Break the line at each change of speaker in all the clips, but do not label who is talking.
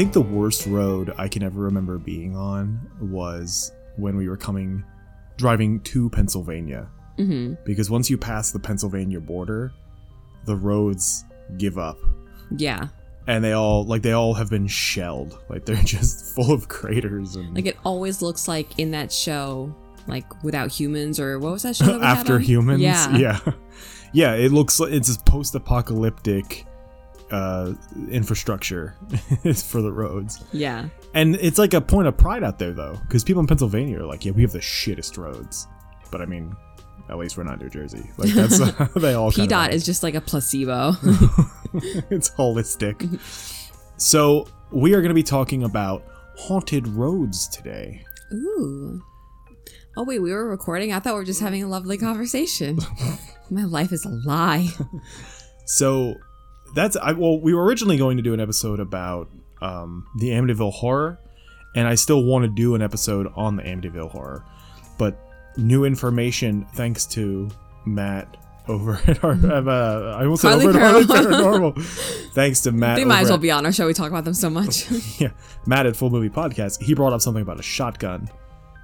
I think the worst road I can ever remember being on was when we were coming driving to Pennsylvania.
hmm
Because once you pass the Pennsylvania border, the roads give up.
Yeah.
And they all like they all have been shelled. Like they're just full of craters and
Like it always looks like in that show, like without humans or what was that show? That
after humans.
Yeah.
Yeah. Yeah, it looks like it's a post apocalyptic uh infrastructure for the roads.
Yeah.
And it's like a point of pride out there though, because people in Pennsylvania are like, yeah, we have the shittest roads. But I mean, at least we're not New Jersey. Like that's they all
PDOT
of
is just like a placebo.
it's holistic. so we are going to be talking about haunted roads today.
Ooh. Oh wait, we were recording. I thought we were just having a lovely conversation. My life is a lie.
So that's I well, we were originally going to do an episode about um, the Amityville horror, and I still want to do an episode on the Amityville horror, but new information thanks to Matt over at our uh, I said
Harley
over at Harley
Paranormal.
Paranormal. thanks to Matt.
They might as well
at-
be on our show. We talk about them so much.
yeah, Matt at Full Movie Podcast, he brought up something about a shotgun.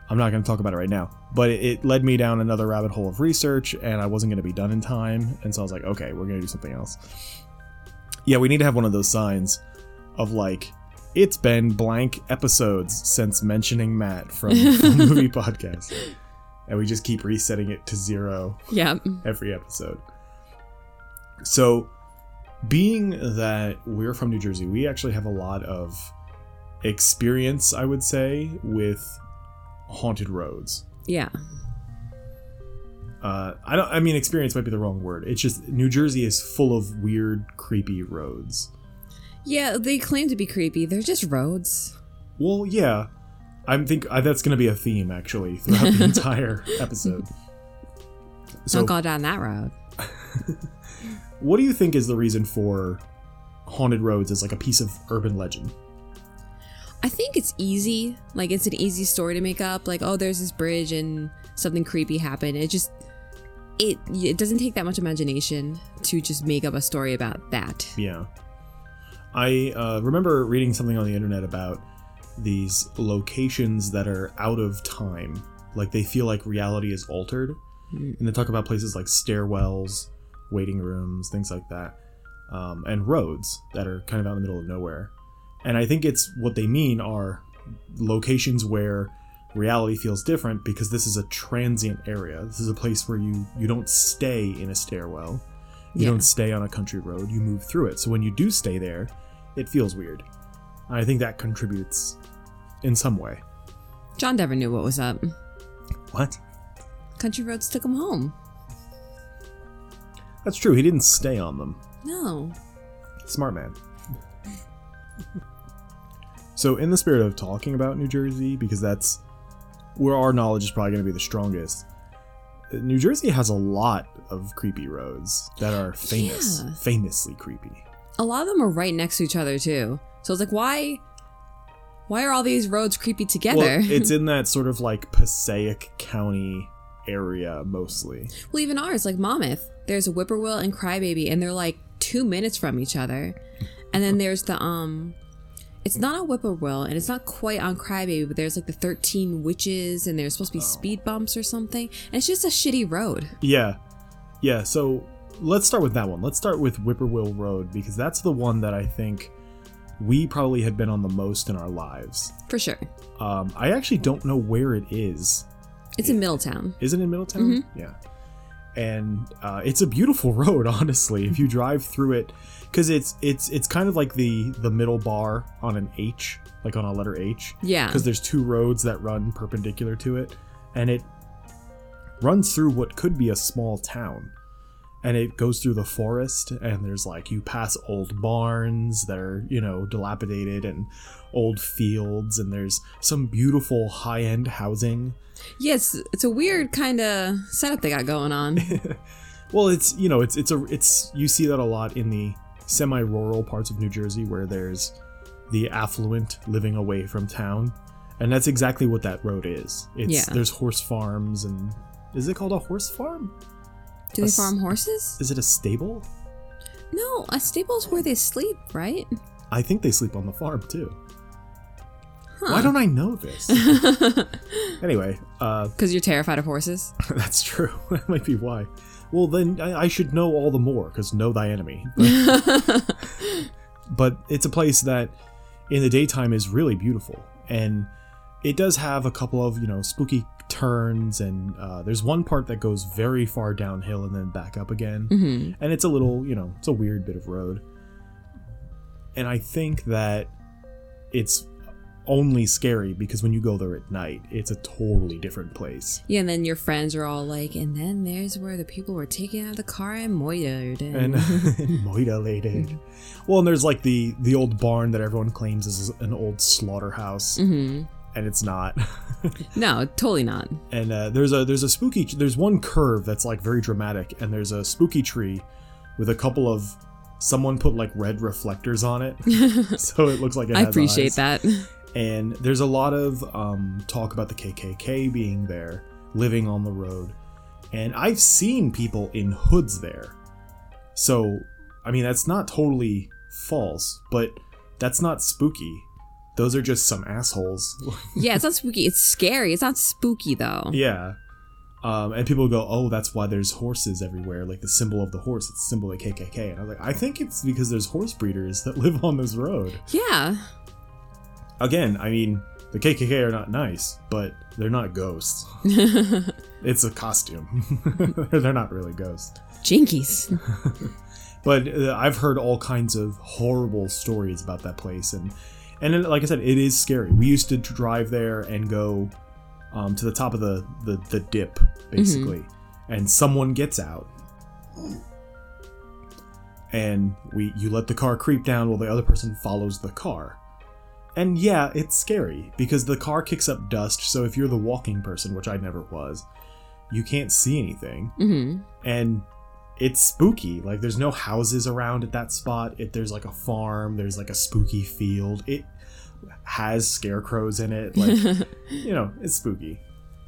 I'm not going to talk about it right now, but it, it led me down another rabbit hole of research, and I wasn't going to be done in time, and so I was like, okay, we're going to do something else. Yeah, we need to have one of those signs of like, it's been blank episodes since mentioning Matt from Full Movie Podcast, and we just keep resetting it to zero
yeah.
every episode. So, being that we're from New Jersey, we actually have a lot of experience, I would say, with haunted roads.
Yeah.
Uh, I don't. I mean, experience might be the wrong word. It's just New Jersey is full of weird, creepy roads.
Yeah, they claim to be creepy. They're just roads.
Well, yeah, I think uh, that's going to be a theme actually throughout the entire episode. So,
Don't go down that road.
what do you think is the reason for haunted roads as like a piece of urban legend?
I think it's easy. Like it's an easy story to make up. Like, oh, there's this bridge and something creepy happened. It just it it doesn't take that much imagination to just make up a story about that.
Yeah. I uh, remember reading something on the internet about these locations that are out of time. Like they feel like reality is altered.
Mm.
And they talk about places like stairwells, waiting rooms, things like that. Um, and roads that are kind of out in the middle of nowhere. And I think it's what they mean are locations where reality feels different because this is a transient area. This is a place where you you don't stay in a stairwell. You
Yeah.
don't stay on a country road. You move through it. So when you do stay there, it feels weird. I think that contributes in some way.
John never knew what was up.
What?
Country roads took him home.
That's true. He didn't stay on them.
No.
Smart man. so, in the spirit of talking about New Jersey, because that's where our knowledge is probably going to be the strongest, New Jersey has a lot of creepy roads that are famous,
Yeah.
famously creepy.
A lot of them are right next to each other too. So it's like why why are all these roads creepy together?
Well, it's in that sort of like Passaic County area mostly.
Well, even ours, like Monmouth, there's a Whippoorwill and Crybaby, and they're like two minutes from each other. And then there's the um, it's not a Whippoorwill, and it's not quite on Crybaby, but there's like the thirteen witches, and there's supposed to be speed bumps or something. And it's just a shitty road.
Yeah. Yeah, so let's start with that one. Let's start with Whippoorwill Road because that's the one that I think we probably had been on the most in our lives.
For sure.
Um, I actually don't know where it is.
It's in Middletown.
Is it in Middletown? Yeah. And uh, it's a beautiful road, honestly. If you drive through it, because it's it's it's kind of like the the middle bar on an H, like on a letter H,
Yeah.
because there's two roads that run perpendicular to it, and it runs through what could be a small town. And it goes through the forest, and there's like you pass old barns that are, you know, dilapidated and old fields, and there's some beautiful high end housing.
Yes, it's a weird kind of setup they got going on.
Well, it's you know, it's it's a it's you see that a lot in the semi-rural parts of New Jersey where there's the affluent living away from town, and that's exactly what that road is. It's
Yeah.
there's horse farms and is it called a horse farm?
Do they
s-
farm horses?
Is it a stable?
No, a stable's where they sleep, right?
I think they sleep on the farm too. Why don't I know this? anyway, uh,
Because you're terrified of horses.
that's true. that might be why. Well, then I, I should know all the more because know thy enemy. But, but it's a place that in the daytime is really beautiful, and it does have a couple of you know spooky turns, and uh, there's one part that goes very far downhill and then back up again,
hmm
and it's a little you know it's a weird bit of road. And I think that it's only scary because when you go there at night, it's a totally different place.
Yeah, and then your friends are all like, and then there's where the people were taken out of the car and moitered.
and
And,
mutilated. Well, and there's like the the old barn that everyone claims is an old slaughterhouse,
hmm
and it's not.
No, totally not.
and uh, there's a there's a spooky there's one curve that's like very dramatic, and there's a spooky tree with a couple of someone put like red reflectors on it, so it looks like it
I appreciate
eyes.
that.
And there's a lot of um, talk about the KKK being there, living on the road. And I've seen people in hoods there. So, I mean, that's not totally false, but that's not spooky. Those are just some assholes.
Yeah, it's not spooky. It's scary. It's not spooky though.
yeah. Um, and people go, oh, that's why there's horses everywhere, like the symbol of the horse. It's the symbol of KKK. And I was like, I think it's because there's horse breeders that live on this road.
Yeah.
Again, I mean, the KKK are not nice, but they're not ghosts. it's a costume. they're not really ghosts.
Jinkies.
But uh, I've heard all kinds of horrible stories about that place, and and like I said, it is scary. We used to drive there and go um, to the top of the the, the dip, basically, and someone gets out. And we, you let the car creep down while the other person follows the car. And yeah, it's scary because the car kicks up dust. So if you're the walking person, which I never was, you can't see anything.
Hmm
and it's spooky like there's no houses around at that spot. It there's like a farm there's like a spooky field. It has scarecrows in it like you know it's spooky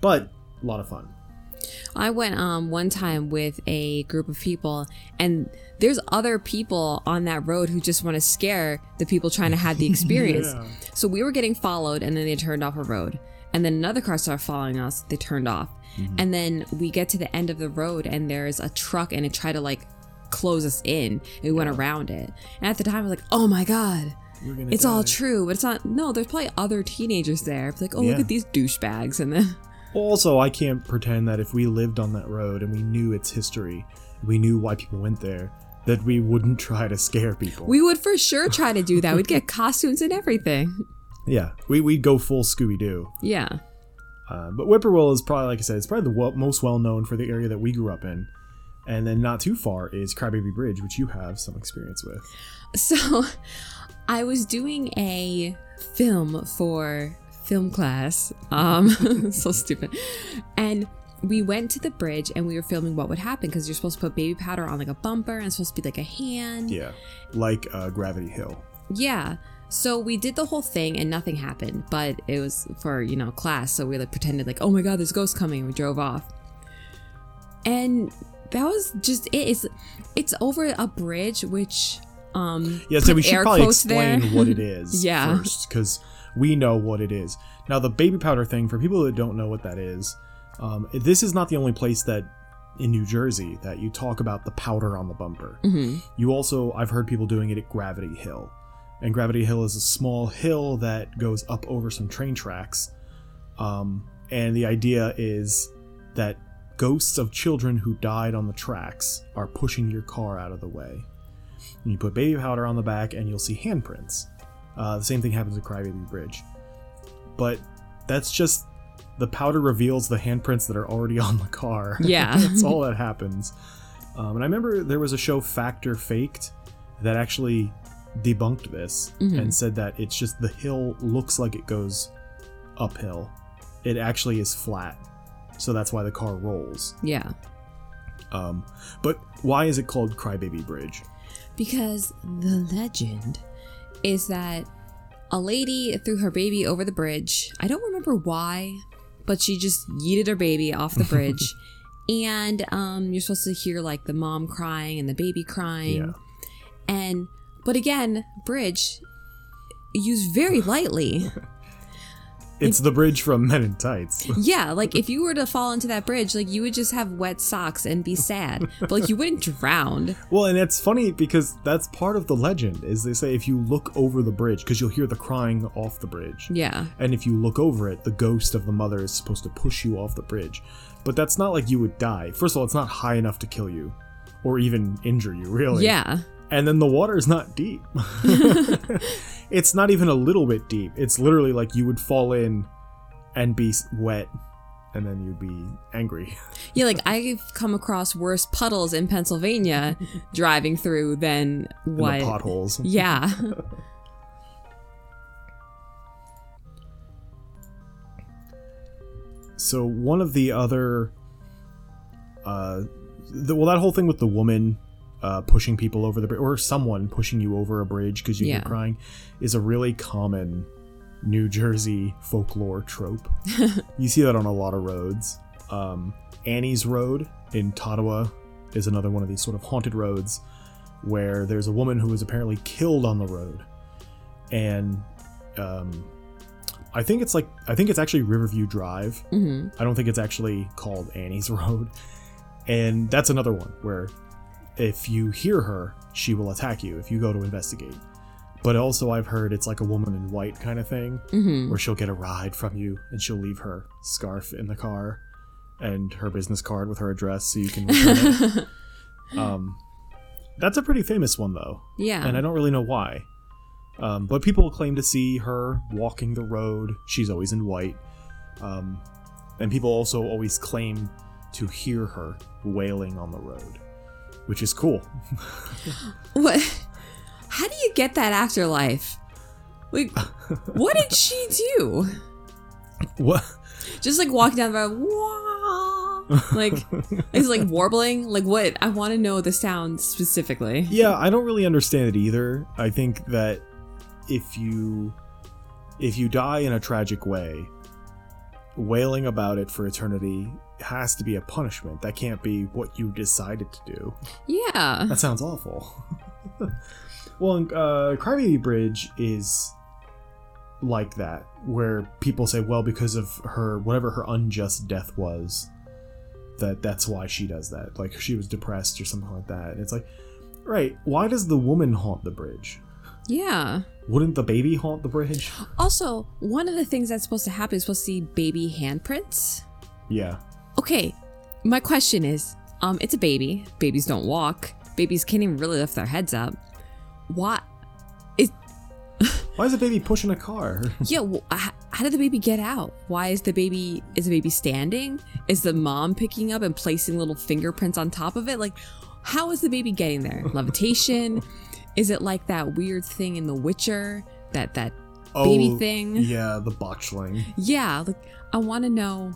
but a lot of fun
I went um one time with a group of people and there's other people on that road who just want to scare the people trying to have the experience.
Yeah.
So we were getting followed and then they turned off a road. And then another car started following us, they turned off. And then we get to the end of the road and there's a truck and it tried to like close us in. And we went around it. And at the time I was like, "Oh my god, it's all true." But it's not no, there's probably other teenagers there. It's like, "Oh, look at these douchebags." And then
also i can't pretend that if we lived on that road and we knew its history we knew why people went there that we wouldn't try to scare people
we would for sure try to do that. We'd get costumes and everything.
yeah we, we'd go full scooby-doo
Yeah.
Uh, but Whippoorwill is probably, like I said, it's probably the most well known for the area that we grew up in. And then not too far is Crybaby Bridge, which you have some experience with.
So I was doing a film for film class. Um so stupid. And we went to the bridge and we were filming what would happen because you're supposed to put baby powder on like a bumper and it's supposed to be like a hand.
Yeah, like uh, Gravity Hill.
Yeah. So we did the whole thing and nothing happened, but it was for, you know, class. So we like pretended like, oh my God, there's ghosts coming. And we drove off. And that was just it. It's, it's over a bridge, which, um,
Yeah, so we should probably explain
there.
what it is
Yeah.
first, because we know what it is. Now, the baby powder thing, for people that don't know what that is, um, this is not the only place that in New Jersey that you talk about the powder on the bumper.
Mhm.
You also, I've heard people doing it at Gravity Hill. And Gravity Hill is a small hill that goes up over some train tracks. Um, and the idea is that ghosts of children who died on the tracks are pushing your car out of the way. And you put baby powder on the back, and you'll see handprints. Uh, the same thing happens at Crybaby Bridge. But that's just the powder reveals the handprints that are already on the car.
Yeah.
that's all that happens. Um, and I remember there was a show, Fact or Faked, that actually debunked this
Mhm.
and said that it's just the hill looks like it goes uphill. It actually is flat. So that's why the car rolls.
Yeah.
Um, but why is it called Crybaby Bridge?
Because the legend is that a lady threw her baby over the bridge. I don't remember why, but she just yeeted her baby off the bridge. and um, you're supposed to hear like the mom crying and the baby crying.
Yeah.
And but again, bridge used very lightly.
It's the bridge from Men in Tights.
Yeah, like if you were to fall into that bridge, like you would just have wet socks and be sad, but like you wouldn't drown.
Well, and it's funny because that's part of the legend. Is they say if you look over the bridge, because you'll hear the crying off the bridge,
Yeah.
and if you look over it, the ghost of the mother is supposed to push you off the bridge. But that's not like you would die. First of all, it's not high enough to kill you, or even injure you, really.
Yeah.
And then the water is not deep. it's not even a little bit deep. It's literally like you would fall in and be wet, and then you'd be angry.
Yeah, like I've come across worse puddles in Pennsylvania driving through than what
the potholes.
Yeah.
So one of the other, uh, the, well, that whole thing with the woman uh, pushing people over the bridge, or someone pushing you over a bridge because you
Yeah.
hear crying, is a really common New Jersey folklore trope. you see that on a lot of roads. Um, Annie's Road in Totowa is another one of these sort of haunted roads where there's a woman who was apparently killed on the road, and um, I think it's like I think it's actually Riverview Drive.
hmm
I don't think it's actually called Annie's Road. And that's another one where if you hear her, she will attack you if you go to investigate. But also, I've heard it's like a woman in white kind of thing
hmm
where she'll get a ride from you and she'll leave her scarf in the car and her business card with her address so you can return it. Um, that's a pretty famous one, though
Yeah.
and I don't really know why. Um, but people claim to see her walking the road. She's always in white. Um, and people also always claim to hear her wailing on the road, which is cool.
What? How do you get that afterlife? Like, what did she do?
What?
Just like walking down the road, wah, like it's like warbling. Like what? I want to know the sound specifically.
Yeah, I don't really understand it either. I think that if you if you die in a tragic way, wailing about it for eternity has to be a punishment. That can't be what you decided to do.
Yeah.
That sounds awful. well, uh, Crybaby Bridge is like that, where people say, well, because of her, whatever her unjust death was, that that's why she does that. Like she was depressed or something like that. And it's like, right, why does the woman haunt the bridge?
Yeah.
Wouldn't the baby haunt the bridge?
Also, one of the things that's supposed to happen is to see baby handprints.
Yeah.
Okay, my question is, um, it's a baby. Babies don't walk. Babies can't even really lift their heads up. What? Is
Why is a baby pushing a car?
yeah? wh- h- How did the baby get out? Why is the baby? Is the baby standing? Is the mom picking up and placing little fingerprints on top of it? Like, how is the baby getting there? Levitation? is it like that weird thing in The Witcher? That that baby thing?
Oh, Yeah, the botchling.
Yeah, like I want to know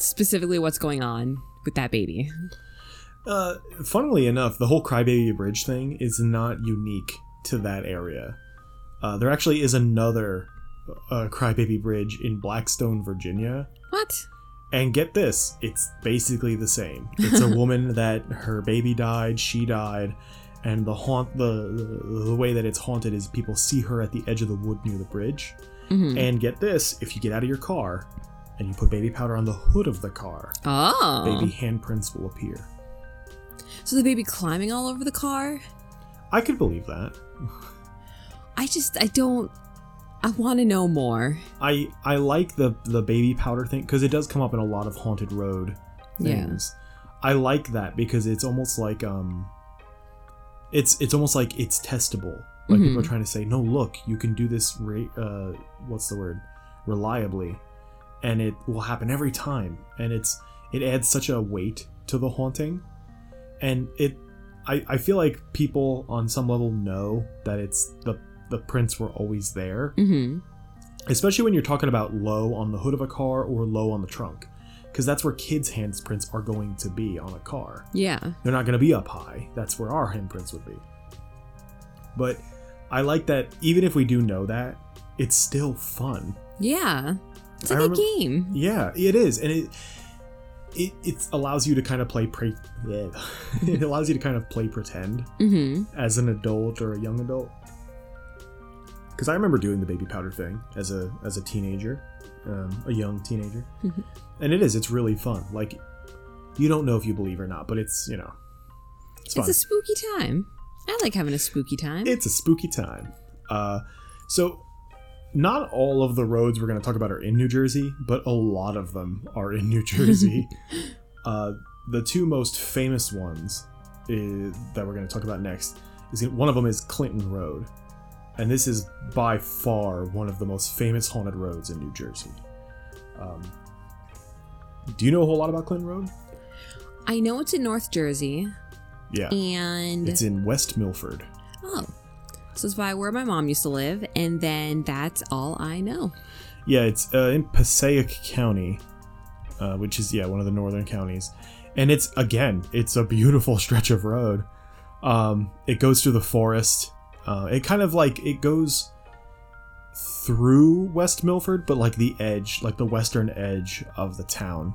specifically what's going on with that baby.
Uh, funnily enough, the whole Crybaby Bridge thing is not unique to that area. Uh, there actually is another uh, Crybaby Bridge in Blackstone, Virginia.
What?
And get this, it's basically the same. It's a woman that her baby died, she died, and the haunt the, the the way that it's haunted is people see her at the edge of the wood near the bridge.
Mhm.
And get this, if you get out of your car and you put baby powder on the hood of the car,
Oh.
baby handprints will appear.
So the baby climbing all over the car?
I could believe that.
I just I don't I want to know more.
I I like the the baby powder thing because it does come up in a lot of haunted road
Yeah.
things. I like that because it's almost like um it's it's almost like it's testable. Like
Mhm.
people are trying to say, "No, look, you can do this ra- uh what's the word? reliably." And it will happen every time and it's it adds such a weight to the haunting. And it I I feel like people on some level know that it's the the prints were always there
Mhm.
especially when you're talking about low on the hood of a car or low on the trunk because that's where kids handprints are going to be on a car
Yeah.
they're not going to be up high that's where our handprints would be but i like that even if we do know that it's still fun
Yeah. It's
I
like a
remember-
game.
yeah it is and it it, it allows you to kind of play pre- it allows you to kind of play pretend
Mhm.
as an adult or a young adult because I remember doing the baby powder thing as a as a teenager, um, a young teenager, and it is. It's really fun. Like you don't know if you believe or not, but it's you know, it's fun.
It's a spooky time. I like having a spooky time.
it's a spooky time. Uh, so not all of the roads we're going to talk about are in New Jersey, but a lot of them are in New Jersey. uh, the two most famous ones is, that we're going to talk about next is one of them is Clinton Road, and this is by far one of the most famous haunted roads in New Jersey. Um, do you know a whole lot about Clinton Road?
I know it's in North Jersey,
Yeah,
and
it's in West Milford.
oh, it's by where my mom used to live, and then that's all I know.
Yeah, it's uh, in Passaic County, uh, which is yeah one of the northern counties, and it's again it's a beautiful stretch of road. Um, it goes through the forest. Uh, it kind of like it goes through West Milford, but like the edge, like the western edge of the town,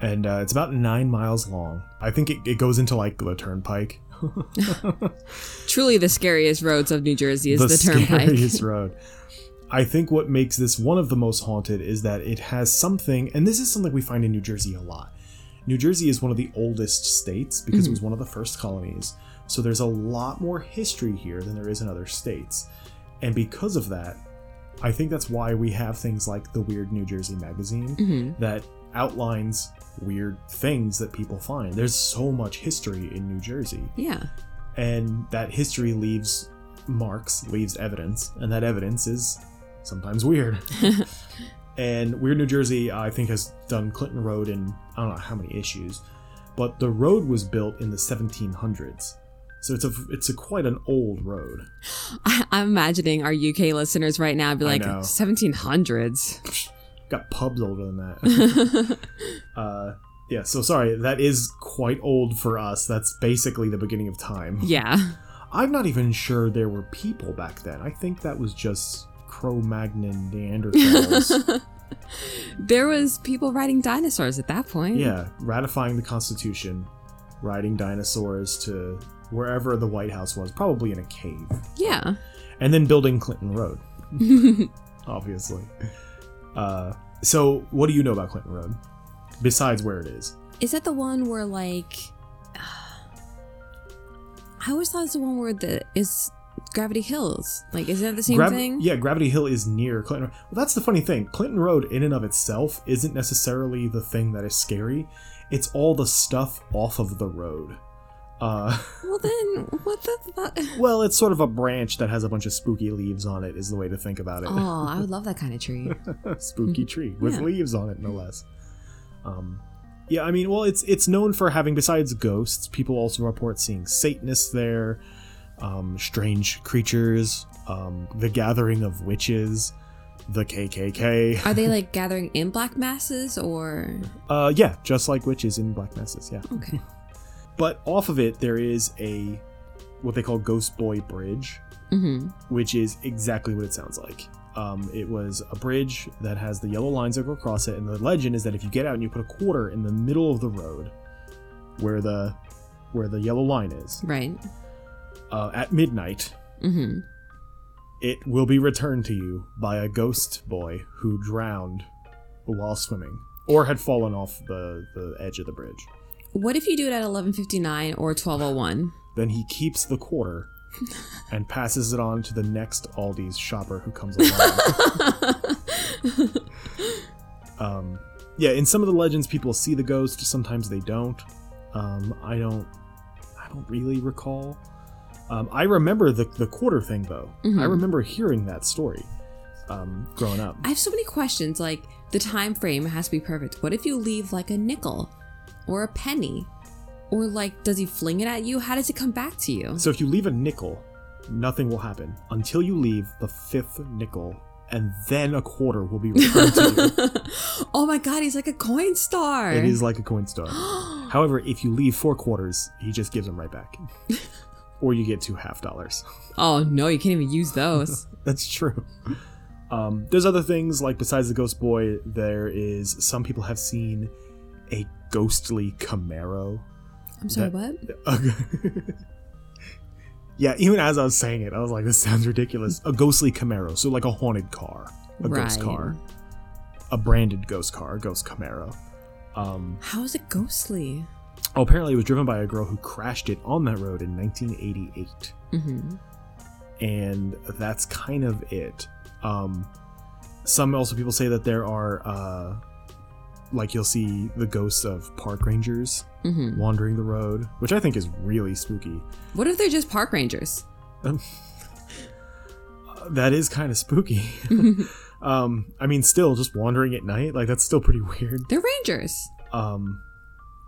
and uh, it's about nine miles long. I think it, it goes into like the turnpike.
Truly, the scariest roads of New Jersey is the, turnpike.
scariest road. I think what makes this one of the most haunted is that it has something, and this is something we find in New Jersey a lot. New Jersey is one of the oldest states because it was one of the first colonies, so there's a lot more history here than there is in other states. And because of that, I think that's why we have things like the Weird New Jersey magazine
Mhm.
that outlines weird things that people find. There's so much history in New Jersey
Yeah.
and that history leaves marks, leaves evidence, and that evidence is sometimes weird. and Weird New Jersey, I think, has done Clinton Road in I don't know how many issues, but the road was built in the 1700s, so it's a it's a quite an old road.
I'm imagining our UK listeners right now be like, 1700s.
Got pubs older than that. uh, yeah, so sorry, that is quite old for us. That's basically the beginning of time.
Yeah.
I'm not even sure there were people back then. I think that was just Cro-Magnon Neanderthals.
There was people riding dinosaurs at that point.
yeah, ratifying the Constitution, riding dinosaurs to wherever the White House was, probably in a cave,
Yeah.
and then building Clinton Road, obviously. Uh, so, what do you know about Clinton Road besides where it is?
Is that the one where like I always thought it's the one where the is Gravity Hills. Like is that the same thing?
Yeah, Gravity Hill is near Clinton. Road. Well, that's the funny thing. Clinton Road, in and of itself, isn't necessarily the thing that is scary. It's all the stuff off of the road. Uh,
Well then what the fuck?
well, it's sort of a branch that has a bunch of spooky leaves on it. Is the way to think about it.
Oh, I would love that kind of tree.
spooky tree with
Yeah.
leaves on it, no less. Um, yeah, I mean, well, it's it's known for having besides ghosts, people also report seeing Satanists there, um, strange creatures, um, the gathering of witches, the KKK.
Are they like gathering in black masses or
Uh, yeah, just like witches in Black Masses, yeah.
okay?
But off of it, there is a what they call Ghost Boy Bridge,
Mm-hmm.
which is exactly what it sounds like. Um, it was a bridge that has the yellow lines that go across it, and the legend is that if you get out and you put a quarter in the middle of the road, where the where the yellow line is,
Right.
uh, at midnight,
Mm-hmm.
it will be returned to you by a ghost boy who drowned while swimming or had fallen off the, the edge of the bridge.
What if you do it at eleven fifty nine or twelve oh one?
Then he keeps the quarter and passes it on to the next Aldi's shopper who comes along. um, yeah, in some of the legends, people see the ghost. Sometimes they don't. Um, I don't. I don't really recall. Um, I remember the the quarter thing though. I
Mhm.
remember hearing that story um, growing up.
I have so many questions. Like the time frame has to be perfect. What if you leave like a nickel or a penny? Or like does he fling it at you? How does it come back to you?
So if you leave a nickel, nothing will happen until you leave the fifth nickel, and then a quarter will be returned to you.
oh my god, he's like a Coinstar.
It is like a Coinstar. However, if you leave four quarters, he just gives them right back. or you get two half dollars.
Oh no, you can't even use those.
That's true. Um, there's other things like besides the ghost boy, there is some people have seen a ghostly Camaro.
I'm sorry,
That-
what?
Yeah, even as I was saying it, I was like, this sounds ridiculous. A ghostly Camaro, so like a haunted car, a ghost car, a branded ghost car, a ghost Camaro. Um,
How is it ghostly?
oh, apparently it was driven by a girl who crashed it on that road in 1988.
Mm-hmm.
and that's kind of it. Um, some also people say that there are, uh, like you'll see the ghosts of park rangers
Mm-hmm.
wandering the road, which I think is really spooky.
What if they're just park rangers?
Uh, that is kind of spooky. um, I mean, still just wandering at night, like that's still pretty weird.
They're rangers.
Um,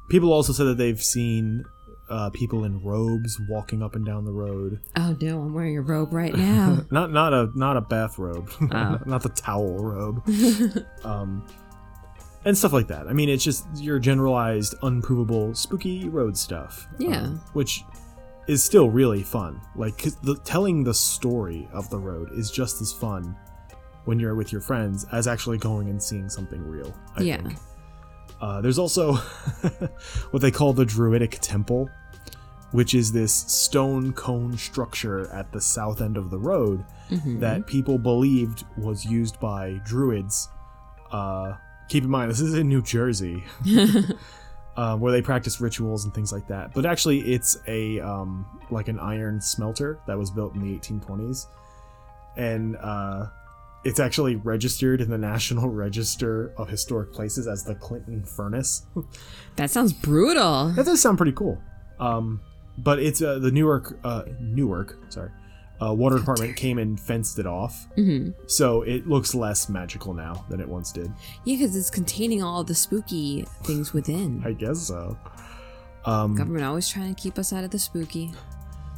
people also said that they've seen uh, people in robes walking up and down the road.
Oh no, I'm wearing a robe right now.
not not a not a bathrobe,
Oh.
not the towel robe, um, and stuff like that. I mean, it's just your generalized, unprovable, spooky road stuff.
Yeah.
um, which is still really fun. Like 'cause the, telling the story of the road is just as fun when you're with your friends as actually going and seeing something real. I
Yeah.
think. Uh, there's also what they call the Druidic Temple, which is this stone cone structure at the south end of the road
Mhm.
that people believed was used by druids. Uh, keep in mind, this is in New Jersey, uh, where they practice rituals and things like that. But actually, it's a um, like an iron smelter that was built in the 1820s, and uh, it's actually registered in the National Register of Historic Places as the Clinton Furnace.
that sounds brutal.
That does sound pretty cool. Um, but it's uh, the Newark, uh, Newark, sorry, uh, water department came and fenced it off,
hmm
so it looks less magical now than it once did.
Yeah, because it's containing all the spooky things within.
I guess so. Um,
Government always trying to keep us out of the spooky.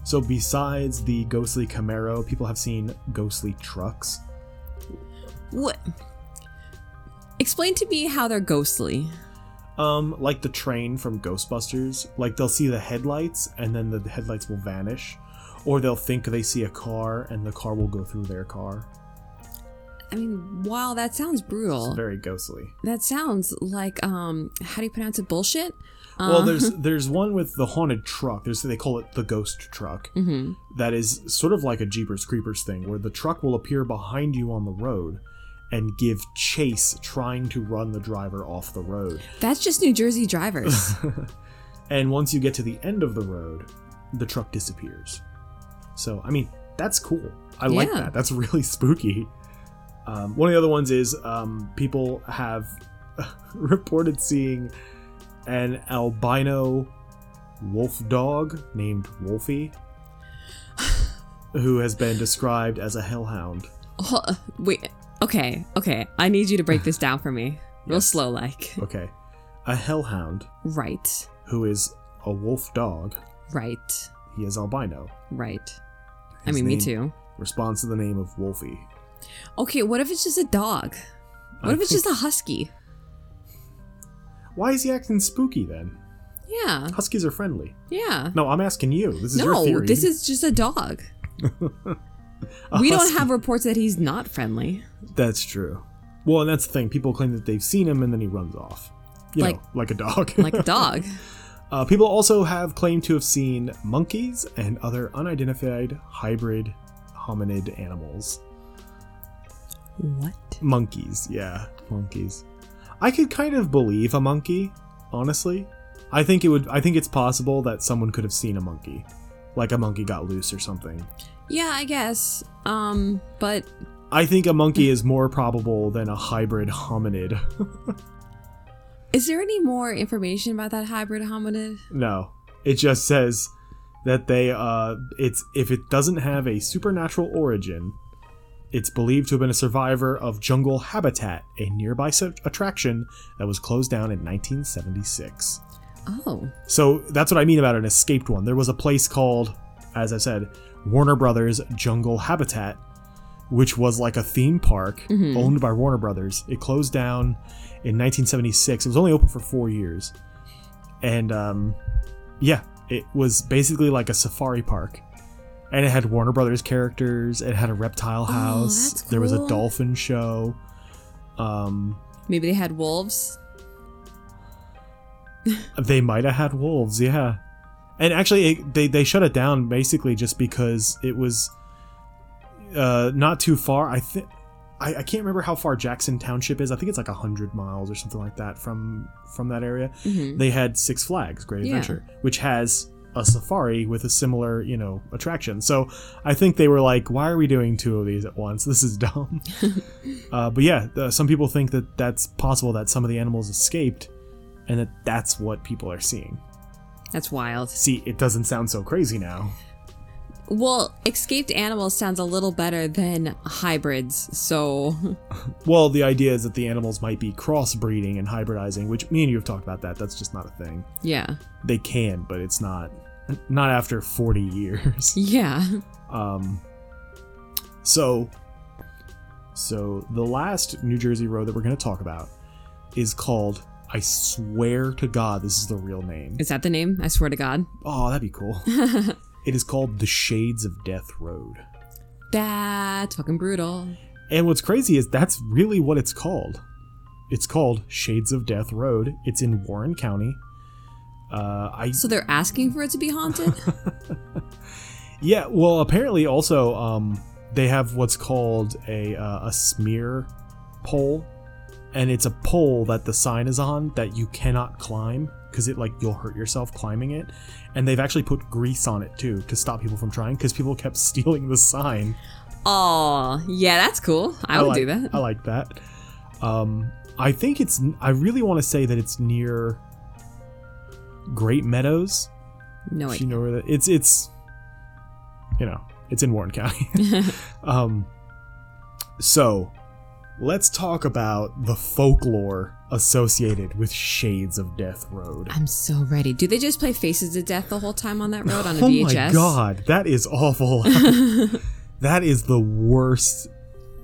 so besides the ghostly Camaro, people have seen ghostly trucks.
What? Explain to me how they're ghostly.
Um, like the train from Ghostbusters. Like they'll see the headlights and then the headlights will vanish, or they'll think they see a car and the car will go through their car.
I mean, wow, that sounds brutal.
It's very ghostly.
That sounds like um, how do you pronounce it? Bullshit.
Well,
Uh,
there's there's one with the haunted truck. There's they call it the ghost truck.
hmm
That is sort of like a Jeepers Creepers thing, where the truck will appear behind you on the road and give chase, trying to run the driver off the road.
That's just New Jersey drivers.
And once you get to the end of the road, the truck disappears. So I mean, that's cool. I like
Yeah.
that. That's really spooky. Um, one of the other ones is um, people have reported seeing an albino wolf dog named Wolfie, who has been described as a hellhound.
Oh, wait. Okay. Okay. I need you to break this down for me, real
Yes.
slow, like.
Okay, a hellhound
Right.
who is a wolf dog.
Right.
He is albino.
Right. I mean, me too.
Responds to the name of Wolfie.
Okay. What if it's just a dog? What
I
if it's
think-
just a husky?
Why is he acting spooky then?
Yeah.
Huskies are friendly.
Yeah.
No, I'm asking you. This is your
No,
theory.
this is just a dog.
A
we don't have reports that he's not friendly.
That's true. Well, and that's the thing. People claim that they've seen him and then he runs off. You
Like-
know, like a dog.
Like a dog.
uh, people also have claimed to have seen monkeys and other unidentified hybrid hominid animals.
what?
Monkeys, yeah, monkeys. I could kind of believe a monkey, honestly. I think it would. I think it's possible that someone could have seen a monkey, like a monkey got loose or something.
Yeah, I guess. Um, but
I think a monkey is more probable than a hybrid hominid.
is there any more information about that hybrid hominid?
no, it just says that they. Uh, it's if it doesn't have a supernatural origin, it's believed to have been a survivor of jungle habitat, a nearby attraction that was closed down in 1976.
Oh.
So that's what I mean about an escaped one. There was a place called, as I said, Warner Brothers Jungle Habitat, which was like a theme park
Mhm.
owned by Warner Brothers. It closed down in 1976. It was only open for four years, and um, yeah, it was basically like a safari park. And it had Warner Brothers characters. It had a reptile house.
Oh,
There was a dolphin show. Um,
Maybe they had wolves.
They might have had wolves, yeah. and actually it, they they shut it down basically just because it was uh, not too far. I think I, I can't remember how far Jackson Township is. I think it's like hundred miles or something like that from from that area.
Mhm.
They had Six Flags Great
Yeah.
Adventure, which has a safari with a similar you know attraction. So I think they were like, why are we doing two of these at once? This is dumb. uh, but yeah, some people think that that's possible that some of the animals escaped, and that that's what people are seeing.
That's wild.
See, it doesn't sound so crazy now.
Well, escaped animals sounds a little better than hybrids. So,
Well, the idea is that the animals might be crossbreeding and hybridizing, which me and you have talked about that. That's just not a thing.
yeah.
They can, but it's not not after 40 years.
Yeah.
Um so so the last New Jersey road that we're going to talk about is called I swear to God this is the real name.
Is that the name? I swear to God.
Oh, that'd be cool. it is called the Shades of Death Road.
That's fucking brutal.
And what's crazy is that's really what it's called. It's called Shades of Death Road. It's in Warren County. Uh, I
So they're asking for it to be haunted?
yeah. Well, apparently also um, they have what's called a uh, a smear pole, and it's a pole that the sign is on that you cannot climb because it like you'll hurt yourself climbing it. And they've actually put grease on it too to stop people from trying because people kept stealing the sign.
oh, yeah, that's cool. I would
like,
do that.
I like that. Um, I think it's. I really want to say that it's near Great Meadows. No, you know where that it's. It's. You know, it's in Warren County. um. So, let's talk about the folklore associated with Shades of Death Road.
I'm so ready. Do they just play Faces of Death the whole time on that road on a
oh
VHS?
Oh my god, that is awful. that is the worst.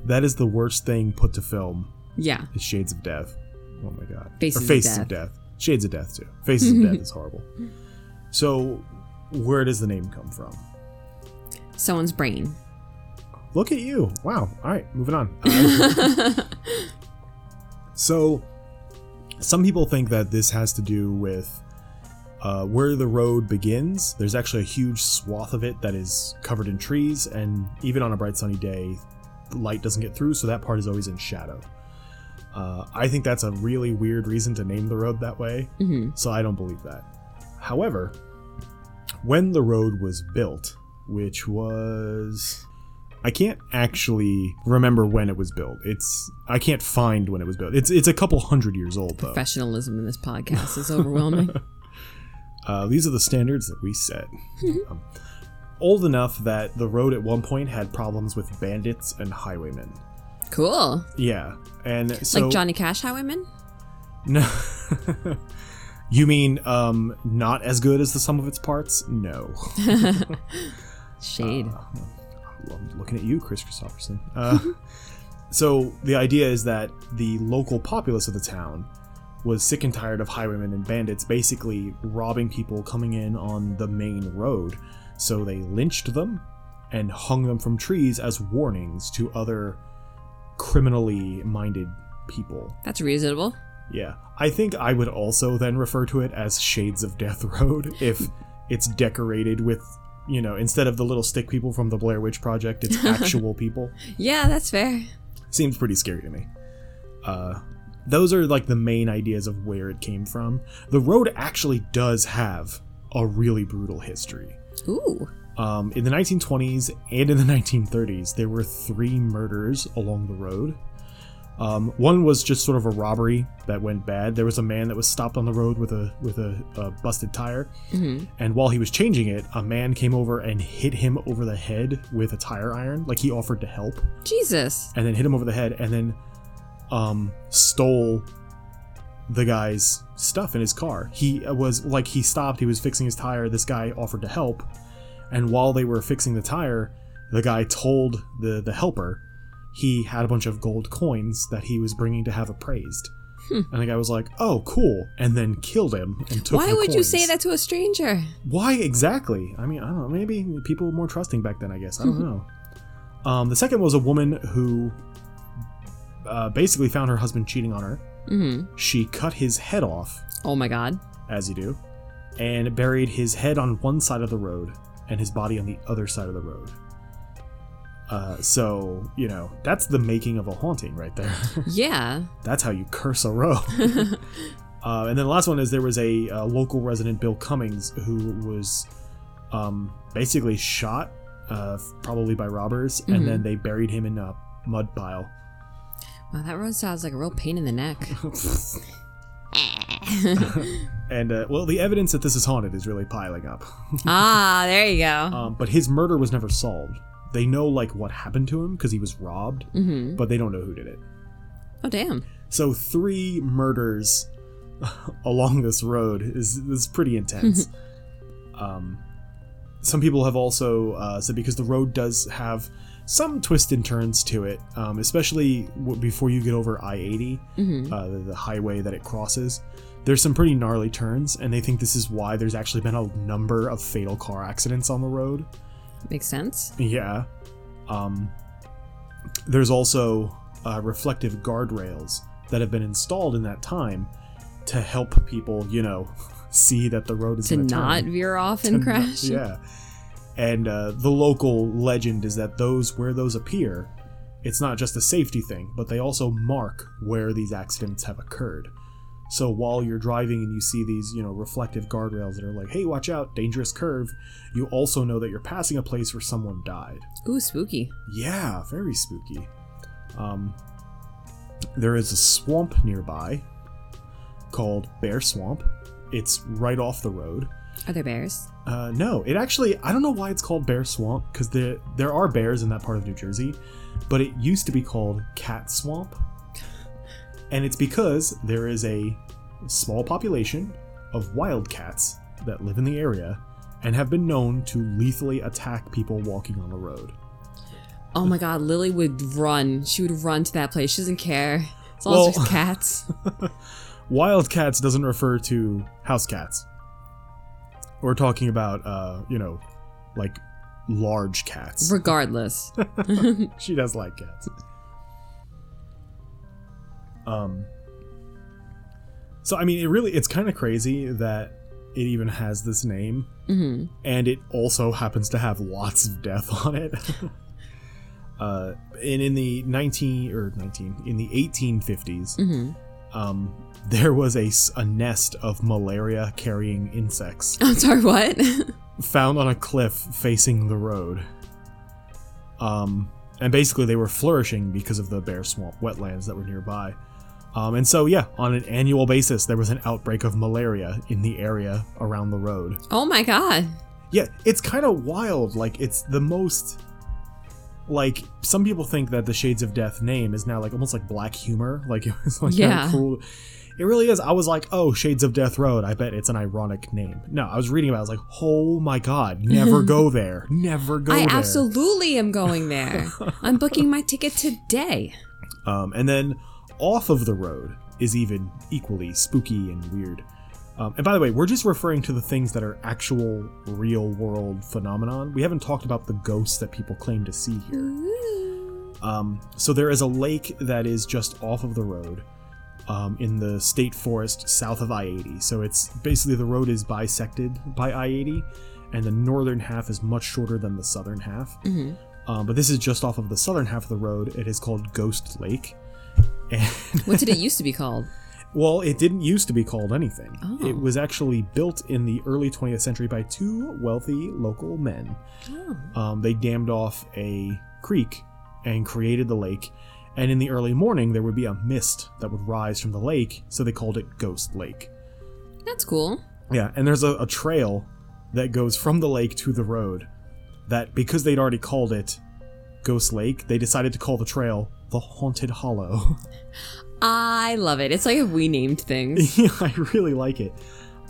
That is the worst thing put to film.
Yeah.
is Shades of Death. Oh my god.
Faces
or
of
Faces of Death. Shades of Death too. Faces of Death is horrible. So, where does the name come from?
Someone's brain.
Look at you. Wow. All right, moving on. Uh, so, some people think that this has to do with uh, where the road begins. There's actually a huge swath of it that is covered in trees, and even on a bright sunny day, the light doesn't get through, so that part is always in shadow. Uh, I think that's a really weird reason to name the road that way,
hmm
so I don't believe that. However, when the road was built, which was I can't actually remember when it was built. It's I can't find when it was built. It's it's a couple hundred years old though.
Professionalism in this podcast is overwhelming.
Uh, these are the standards that we set. um, old enough that the road at one point had problems with bandits and highwaymen.
cool.
Yeah, and so
like Johnny Cash highwaymen.
no. you mean um, not as good as the sum of its parts? No.
Shade.
I'm looking at you, Kris Kristofferson. Uh, so the idea is that the local populace of the town was sick and tired of highwaymen and bandits basically robbing people coming in on the main road. So they lynched them and hung them from trees as warnings to other criminally minded people.
That's reasonable.
Yeah. I think I would also then refer to it as Shades of Death Road if it's decorated with, you know, instead of the little stick people from the Blair Witch Project, it's actual people.
Yeah, that's fair.
Seems pretty scary to me. Uh, those are like the main ideas of where it came from. The road actually does have a really brutal history.
Ooh.
Um, in the 1920s and in the 1930s, there were three murders along the road. Um, one was just sort of a robbery that went bad. There was a man that was stopped on the road with a with a, a busted tire,
hmm
and while he was changing it, a man came over and hit him over the head with a tire iron. Like he offered to help,
Jesus.
and then hit him over the head, and then um, stole the guy's stuff in his car. He was like he stopped. He was fixing his tire. This guy offered to help, and while they were fixing the tire, the guy told the the helper he had a bunch of gold coins that he was bringing to have appraised.
Hmm.
And the guy was like, "Oh, cool," and then killed him and took.
Why would you say that to a stranger?
Why exactly? I mean, I don't know. Maybe people were more trusting back then. I guess I don't know. Um, the second was a woman who uh, basically found her husband cheating on her.
hmm
She cut his head off,
Oh my god.
as you do, and buried his head on one side of the road and his body on the other side of the road. Uh, so you know that's the making of a haunting right there.
Yeah.
that's how you curse a row. uh, and then the last one is there was a, uh local resident, Bill Cummings, who was um, basically shot, uh, probably by robbers, and then they buried him in a mud pile.
Wow, that road sounds like a real pain in the neck.
And uh, well, the evidence that this is haunted is really piling up.
ah, there you go.
um, but his murder was never solved. They know like what happened to him because he was robbed,
hmm
but they don't know who did it.
Oh, damn.
So three murders along this road is is pretty intense. um, some people have also uh, said because the road does have some twists and turns to it, um, especially w- before you get over I eighty,
hmm
uh, the, the highway that it crosses. There's some pretty gnarly turns, and they think this is why there's actually been a number of fatal car accidents on the road.
Makes sense.
Yeah. Um, there's also uh, reflective guardrails that have been installed in that time to help people, you know, see that the road is
To not
turn.
veer off and
not-
crash.
yeah. And uh, the local legend is that those where those appear, it's not just a safety thing, but they also mark where these accidents have occurred. So while you're driving and you see these, you know, reflective guardrails that are like, "Hey, watch out, dangerous curve," you also know that you're passing a place where someone died.
Ooh, spooky.
Yeah, very spooky. Um, there is a swamp nearby called Bear Swamp. It's right off the road.
Are there bears?
Uh, no, it actually I don't know why it's called Bear Swamp because there there are bears in that part of New Jersey, but it used to be called Cat Swamp, and it's because there is a small population of wildcats that live in the area and have been known to lethally attack people walking on the road.
Oh my god, Lily would run. She would run to that place. She doesn't care. As long as
Well-
there's cats.
Wildcats doesn't refer to house cats. We're talking about, uh, you know, like large cats.
Regardless.
she does like cats. Um. So I mean, it really it's kind of crazy that it even has this name,
hmm
and it also happens to have lots of death on it. uh, and in the 19 or 19 in the 1850s,
hmm
um, there was a nest of malaria carrying insects
I'm sorry, what?
found on a cliff facing the road. Um, and basically, they were flourishing because of the bear swamp wetlands that were nearby. Um, and so, yeah, on an annual basis, there was an outbreak of malaria in the area around the road.
oh my god.
Yeah, it's kind of wild. Like, it's the most. Like, some people think that the Shades of Death name is now, like, almost like black humor. Like, it was like
Yeah.
cool. It really is. I was like, oh, Shades of Death Road. I bet it's an ironic name. No, I was reading about it. I was like, oh my god, never go there. Never go
I
there.
absolutely am going there. I'm booking my ticket today.
Um, and then off of the road is even equally spooky and weird. Um, and by the way, we're just referring to the things that are actual real world phenomenon. We haven't talked about the ghosts that people claim to see here. Um, so there is a lake that is just off of the road um, in the state forest south of I 80. So it's basically the road is bisected by I 80, and the northern half is much shorter than the southern half.
hmm
Um, but this is just off of the southern half of the road. It is called Ghost Lake. And
What did it used to be called?
well, it didn't used to be called anything.
Oh.
It was actually built in the early 20th century by two wealthy local men.
Oh.
Um, they dammed off a creek and created the lake. And in the early morning, there would be a mist that would rise from the lake, so they called it Ghost Lake.
That's cool.
Yeah, and there's a, a trail that goes from the lake to the road. That because they'd already called it Ghost Lake, they decided to call the trail the Haunted Hollow.
I love it. It's like if we named things.
yeah, I really like it.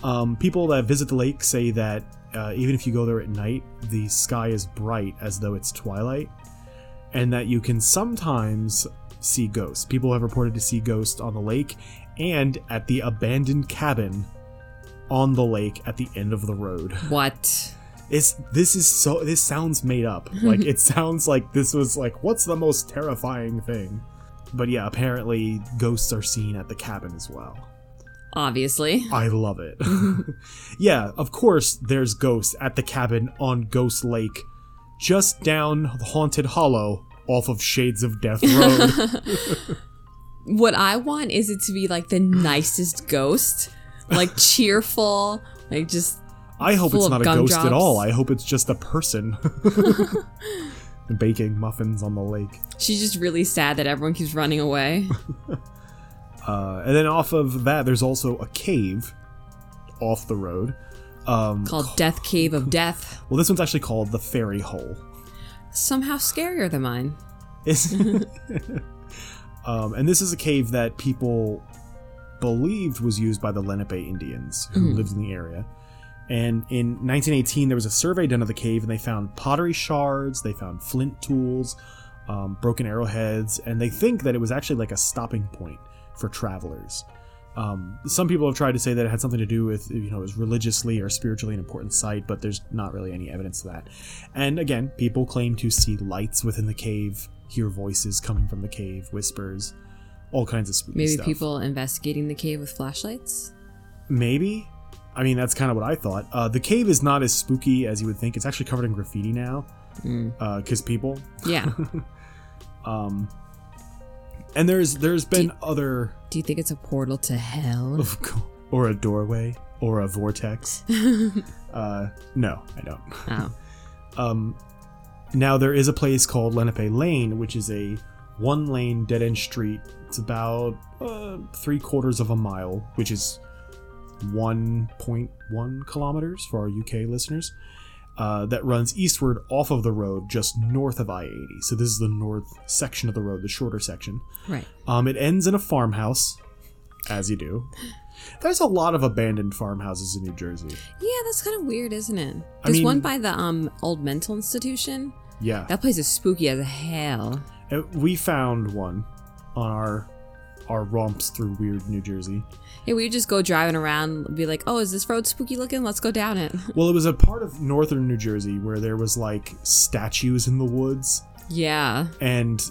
Um, people that visit the lake say that uh, even if you go there at night, the sky is bright as though it's twilight, and that you can sometimes see ghosts. People have reported to see ghosts on the lake and at the abandoned cabin on the lake at the end of the road.
What?
It's this is so this sounds made up. Like it sounds like this was like what's the most terrifying thing? But yeah, apparently ghosts are seen at the cabin as well.
Obviously.
I love it. yeah, of course, there's ghosts at the cabin on Ghost Lake, just down the Haunted Hollow off of Shades of Death Road.
What I want is it to be like the nicest ghost, like cheerful, like just
I hope it's not a ghost at all. I hope it's just a person baking muffins on the lake.
she's just really sad that everyone keeps running away.
Uh, and then off of that, there's also a cave off the road. Um,
called Death Cave of Death.
well, this one's actually called the Fairy Hole.
Somehow scarier than mine.
Um, and this is a cave that people believed was used by the Lenape Indians who lived in the area. And in 1918, there was a survey done of the cave, and they found pottery shards, they found flint tools, um, broken arrowheads, and they think that it was actually like a stopping point for travelers. Um, some people have tried to say that it had something to do with, you know, it was religiously or spiritually an important site, but there's not really any evidence of that. And again, people claim to see lights within the cave, hear voices coming from the cave, whispers, all kinds of spooky
Maybe
stuff.
people investigating the cave with flashlights.
Maybe. I mean, that's kind of what I thought. Uh, the cave is not as spooky as you would think. It's actually covered in graffiti now, because people.
Yeah.
Um, and there's there's been other
Do you think it's a portal to hell?
or a doorway or a vortex. uh, no, I don't.
Oh.
Um, now there is a place called Lenape Lane, which is a one-lane dead-end street. It's about uh, three quarters of a mile, which is 1.1 kilometers for our UK listeners. Uh, that runs eastward off of the road, just north of I-80. So this is the north section of the road, the shorter section.
Right.
Um, it ends in a farmhouse, as you do. There's a lot of abandoned farmhouses in New Jersey.
Yeah, that's kind of weird, isn't it?
I
There's
mean-
one by the um old mental institution.
Yeah.
That place is spooky as hell.
Uh, we found one on our our romps through weird New Jersey.
Yeah, we would just go driving around, and be like, "Oh, is this road spooky looking? Let's go down it."
Well, it was a part of northern New Jersey where there was like statues in the woods,
yeah.
and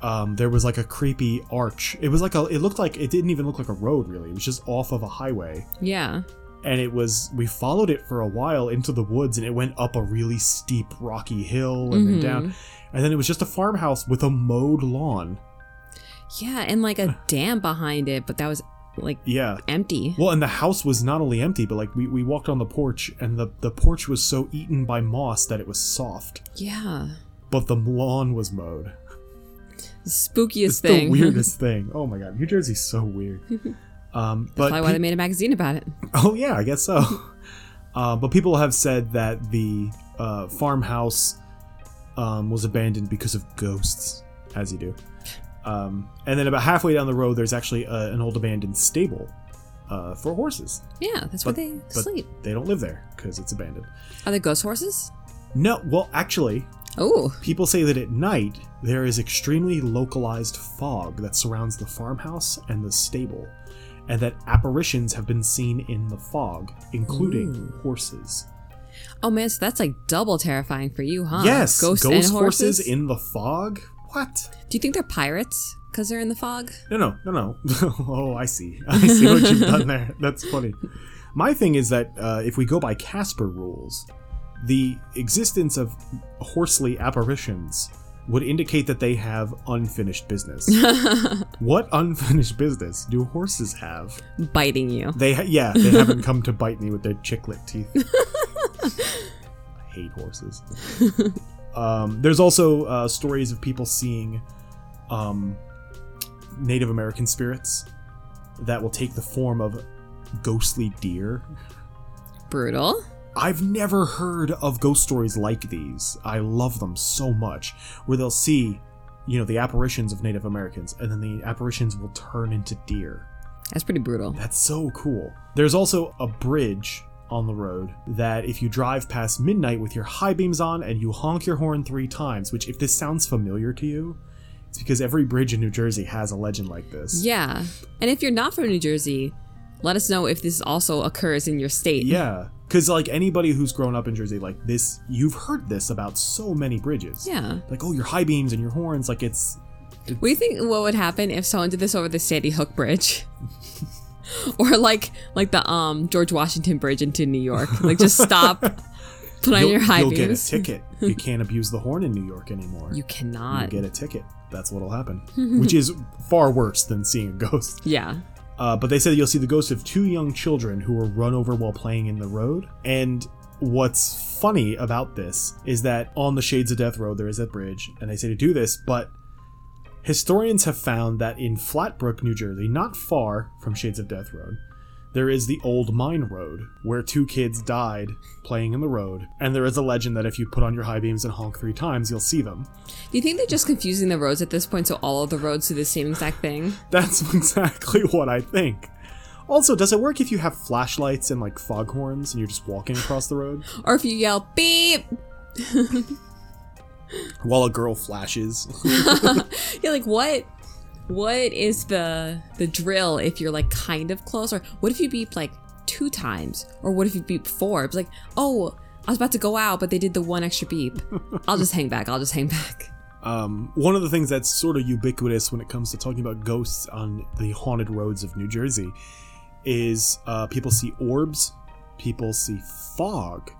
um, there was like a creepy arch. It was like a. It looked like it didn't even look like a road really. It was just off of a highway,
Yeah.
and it was. We followed it for a while into the woods, and it went up a really steep rocky hill and then down, and then it was just a farmhouse with a mowed lawn.
Yeah, and like a dam behind it, but that was like
Yeah.
empty.
Well, and the house was not only empty, but like we, we walked on the porch, and the, the porch was so eaten by moss that it was soft.
Yeah.
But the lawn was mowed.
The spookiest
It's
thing.
the weirdest thing. Oh my god, New Jersey's so weird. Um, but
Probably why they made a magazine about it.
oh yeah, I guess so. uh, but people have said that the uh, farmhouse um, was abandoned because of ghosts, as you do. Um, and then about halfway down the road, there's actually uh an old abandoned stable uh, for horses.
Yeah, that's where they
but
sleep.
they don't live there because it's abandoned.
Are they ghost horses?
No, well, actually,
Oh,
people say that at night there is extremely localized fog that surrounds the farmhouse and the stable, and that apparitions have been seen in the fog, including
Ooh.
horses.
oh man, so that's like double terrifying for you, huh?
yes,
ghosts
ghost
and
horses
horses.
in the fog. What?
Do you think they're pirates because they're in the fog?
No, no, no, no. oh, I see. I see what you've done there. That's funny. My thing is that uh, if we go by Casper rules, the existence of horsely apparitions would indicate that they have unfinished business. what unfinished business do horses have?
Biting you.
They, ha- yeah, they haven't come to bite me with their chiclet teeth. I hate horses. Um, there's also uh, stories of people seeing um, Native American spirits that will take the form of ghostly deer.
Brutal.
I've never heard of ghost stories like these. I love them so much, where they'll see, you know, the apparitions of Native Americans, and then the apparitions will turn into deer.
That's pretty brutal.
That's so cool. There's also a bridge on the road that if you drive past midnight with your high beams on and you honk your horn three times, which if this sounds familiar to you, it's because every bridge in New Jersey has a legend like this.
Yeah. And if you're not from New Jersey, let us know if this also occurs in your state.
Yeah. Because, like, anybody who's grown up in Jersey, like this, you've heard this about so many bridges.
Yeah.
Like, oh, your high beams and your horns, like, it's.
What do you think what would happen if someone did this over the Sandy Hook Bridge? or like like the um George Washington Bridge into New York. Like just stop, put on
You'll,
your high
you'll get a ticket. You can't abuse the horn in New York anymore.
You
You
cannot.
get a ticket. That's what'll happen. Which is far worse than seeing a ghost.
yeah.
Uh, but they said you'll see the ghost of two young children who were run over while playing in the road. And what's funny about this is that on the Shades of Death Road there is that bridge, and they say to do this, but historians have found that in Flatbrook, New Jersey, not far from Shades of Death Road, there is the old mine road where two kids died playing in the road, and there is a legend that if you put on your high beams and honk three times, you'll see them.
Do you think they're just confusing the roads at this point, so all of the roads do the same exact thing?
That's exactly what I think. Also, does it work if you have flashlights and like foghorns and you're just walking across the road
Or if you yell beep,
while a girl flashes?
you're like, what? What is the the drill if you're like kind of close? Or what if you beep like two times? Or what if you beep four? It's like, oh, I was about to go out, but they did the one extra beep. I'll just hang back. I'll just hang back.
um, one of the things that's sort of ubiquitous when it comes to talking about ghosts on the haunted roads of New Jersey is uh, people see orbs, people see fog,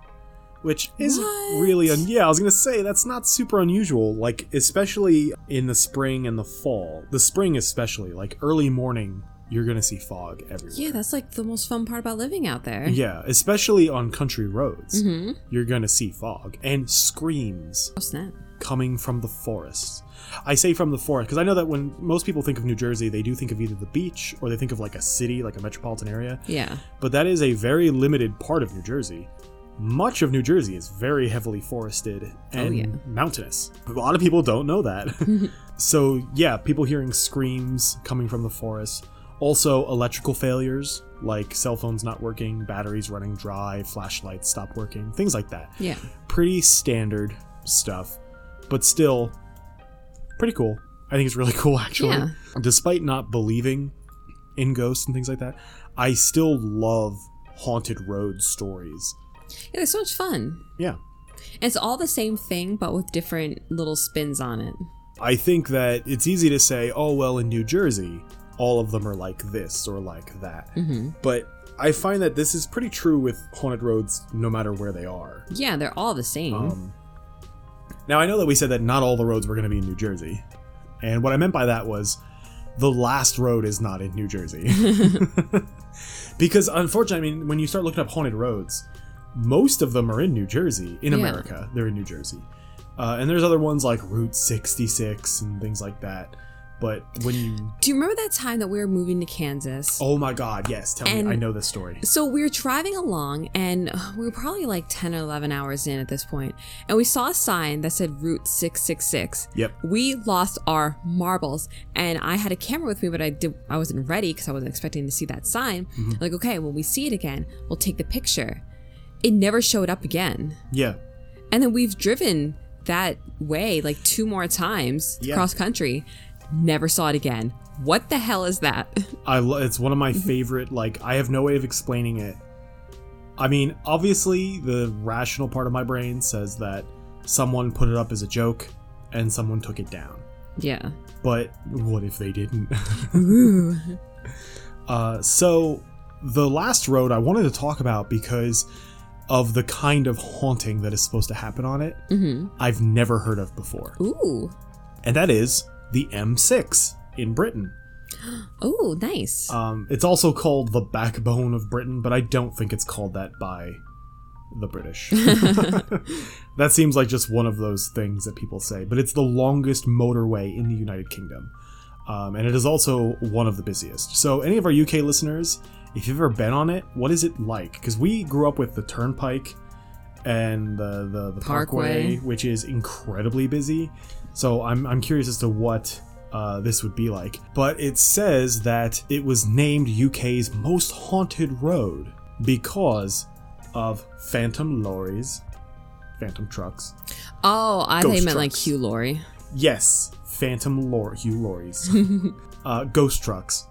which isn't
What?
really un- yeah. I was gonna say that's not super unusual. Like especially in the spring and the fall. The spring especially, like early morning, you're gonna see fog everywhere.
Yeah, that's like the most fun part about living out there.
Yeah, especially on country roads,
Mm-hmm.
you're gonna see fog and screams
Oh snap.
coming from the forests. I say from the forest because I know that when most people think of New Jersey, they do think of either the beach or they think of like a city, like a metropolitan area.
Yeah.
But that is a very limited part of New Jersey. Much of New Jersey is very heavily forested oh, and
yeah.
mountainous. A lot of people don't know that. so, yeah, people hearing screams coming from the forest. Also, electrical failures like cell phones not working, batteries running dry, flashlights stop working, things like that
Yeah.
pretty standard stuff, but still pretty cool. I think it's really cool actually.
Yeah.
Despite not believing in ghosts and things like that, I still love haunted road stories.
Yeah, they're so much fun.
Yeah.
And it's all the same thing, but with different little spins on it.
I think that it's easy to say, oh, well, in New Jersey, all of them are like this or like that.
Mm-hmm.
But I find that this is pretty true with haunted roads no matter where they are.
Yeah, they're all the same.
Um, now I know that we said that not all the roads were going to be in New Jersey, and what I meant by that was the last road is not in New Jersey, because unfortunately, I mean, when you start looking up haunted roads, most of them are in New Jersey. In
Yeah.
America, they're in New Jersey, uh, and there's other ones like Route 66 and things like that. But when you,
Do you remember that time that we were moving to Kansas?
oh my God, yes, tell
And-
me, I know this story.
So we were driving along, and we were probably like 10 or 11 hours in at this point, and we saw a sign that said Route 666.
Yep.
We lost our marbles, and I had a camera with me, but I did I wasn't ready because I wasn't expecting to see that sign. Like, okay, when we see it again, we'll take the picture. It never showed up again,
Yeah,
and then we've driven that way like two more times
Yeah.
cross country, never saw it again. What the hell is that?
I lo- it's one of my favorite like I have no way of explaining it. I mean, obviously the rational part of my brain says that someone put it up as a joke and someone took it down.
yeah.
But what if they didn't?
Ooh.
uh, so the last road I wanted to talk about because of the kind of haunting that is supposed to happen on it.
hmm
I've never heard of before.
Ooh.
And that is the M6 in Britain.
Oh, nice.
Um, it's also called the backbone of Britain, but I don't think it's called that by the British. that seems like just one of those things that people say, but it's the longest motorway in the United Kingdom. Um, and it is also one of the busiest. So, any of our UK listeners, if you've ever been on it, what is it like? Because we grew up with the Turnpike and the, the, the Parkway,
Parkway.
which is incredibly busy. So, I'm, I'm curious as to what uh, this would be like. But it says that it was named UK's most haunted road because of phantom lorries, phantom trucks.
oh, I
ghost
you meant like. Hugh Laurie.
Yes, phantom lor- Hugh lorries, uh, ghost trucks,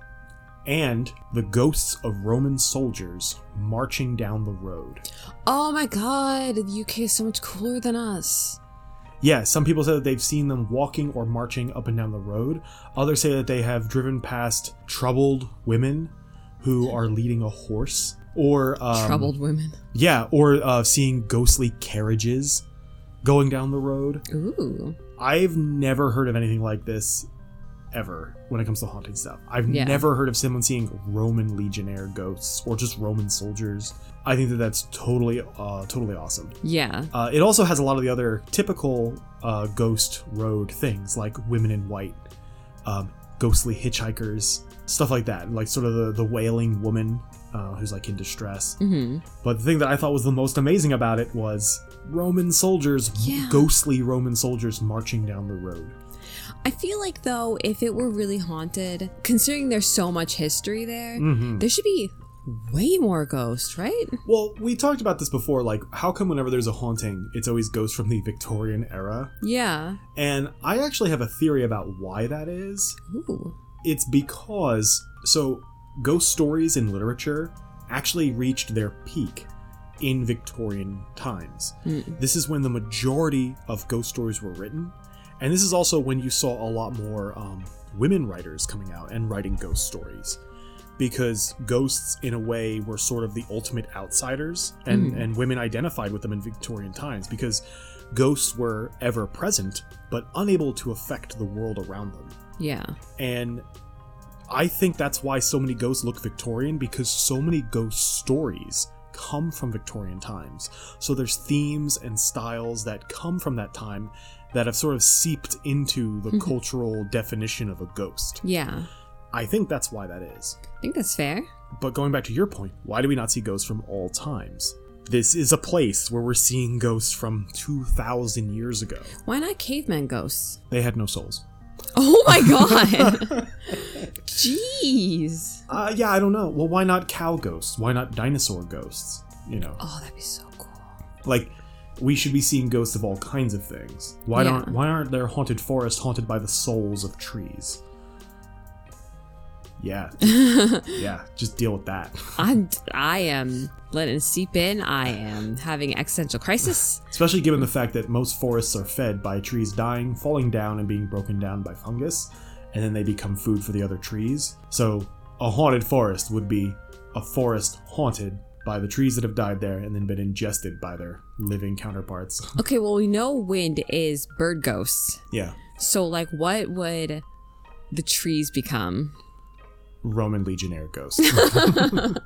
and the ghosts of Roman soldiers marching down the road.
Oh my god, the UK is so much cooler than us.
Yeah, some people say that they've seen them walking or marching up and down the road. Others say that they have driven past troubled women who are leading a horse, or um,
Troubled women.
Yeah, or uh, seeing ghostly carriages going down the road.
Ooh.
I've never heard of anything like this ever when it comes to haunting stuff. I've
Yeah.
never heard of someone seeing Roman legionnaire ghosts or just Roman soldiers. I think that that's totally, uh, totally awesome.
Yeah.
Uh, it also has a lot of the other typical uh, ghost road things like women in white, um, ghostly hitchhikers, stuff like that. Like sort of the, the wailing woman uh, who's like in distress.
hmm
But the thing that I thought was the most amazing about it was Roman soldiers,
Yeah.
ghostly Roman soldiers marching down the road.
I feel like though, if it were really haunted, considering there's so much history there,
hmm
there should be way more ghosts, right?
Well, we talked about this before. Like, how come whenever there's a haunting, it's always ghosts from the Victorian era?
Yeah.
And I actually have a theory about why that is.
Ooh.
It's because so ghost stories in literature actually reached their peak in Victorian times.
Mm.
This is when the majority of ghost stories were written, and this is also when you saw a lot more um, women writers coming out and writing ghost stories. Because ghosts, in a way, were sort of the ultimate outsiders, and,
Mhm.
and women identified with them in Victorian times because ghosts were ever present but unable to affect the world around them.
Yeah.
And I think that's why so many ghosts look Victorian because so many ghost stories come from Victorian times. So there's themes and styles that come from that time that have sort of seeped into the
Mhm.
cultural definition of a ghost.
Yeah.
I think that's why that is.
I think that's fair.
But going back to your point, why do we not see ghosts from all times? This is a place where we're seeing ghosts from 2,000 years ago.
Why not caveman ghosts?
They had no souls.
Oh my god. Jeez.
Uh, yeah, I don't know. Well, why not cow ghosts? Why not dinosaur ghosts? You know,
Oh, that'd be so cool.
like we should be seeing ghosts of all kinds of things. Why
Yeah.
don't Why aren't there haunted forests haunted by the souls of trees? Yeah, yeah. Just deal with that.
I'm I am letting it seep in. I am having existential crisis.
Especially given the fact that most forests are fed by trees dying, falling down, and being broken down by fungus, and then they become food for the other trees. So a haunted forest would be a forest haunted by the trees that have died there and then been ingested by their living counterparts.
Okay, well we know wind is bird ghosts.
yeah.
So like what would the trees become?
Roman legionnaire ghosts.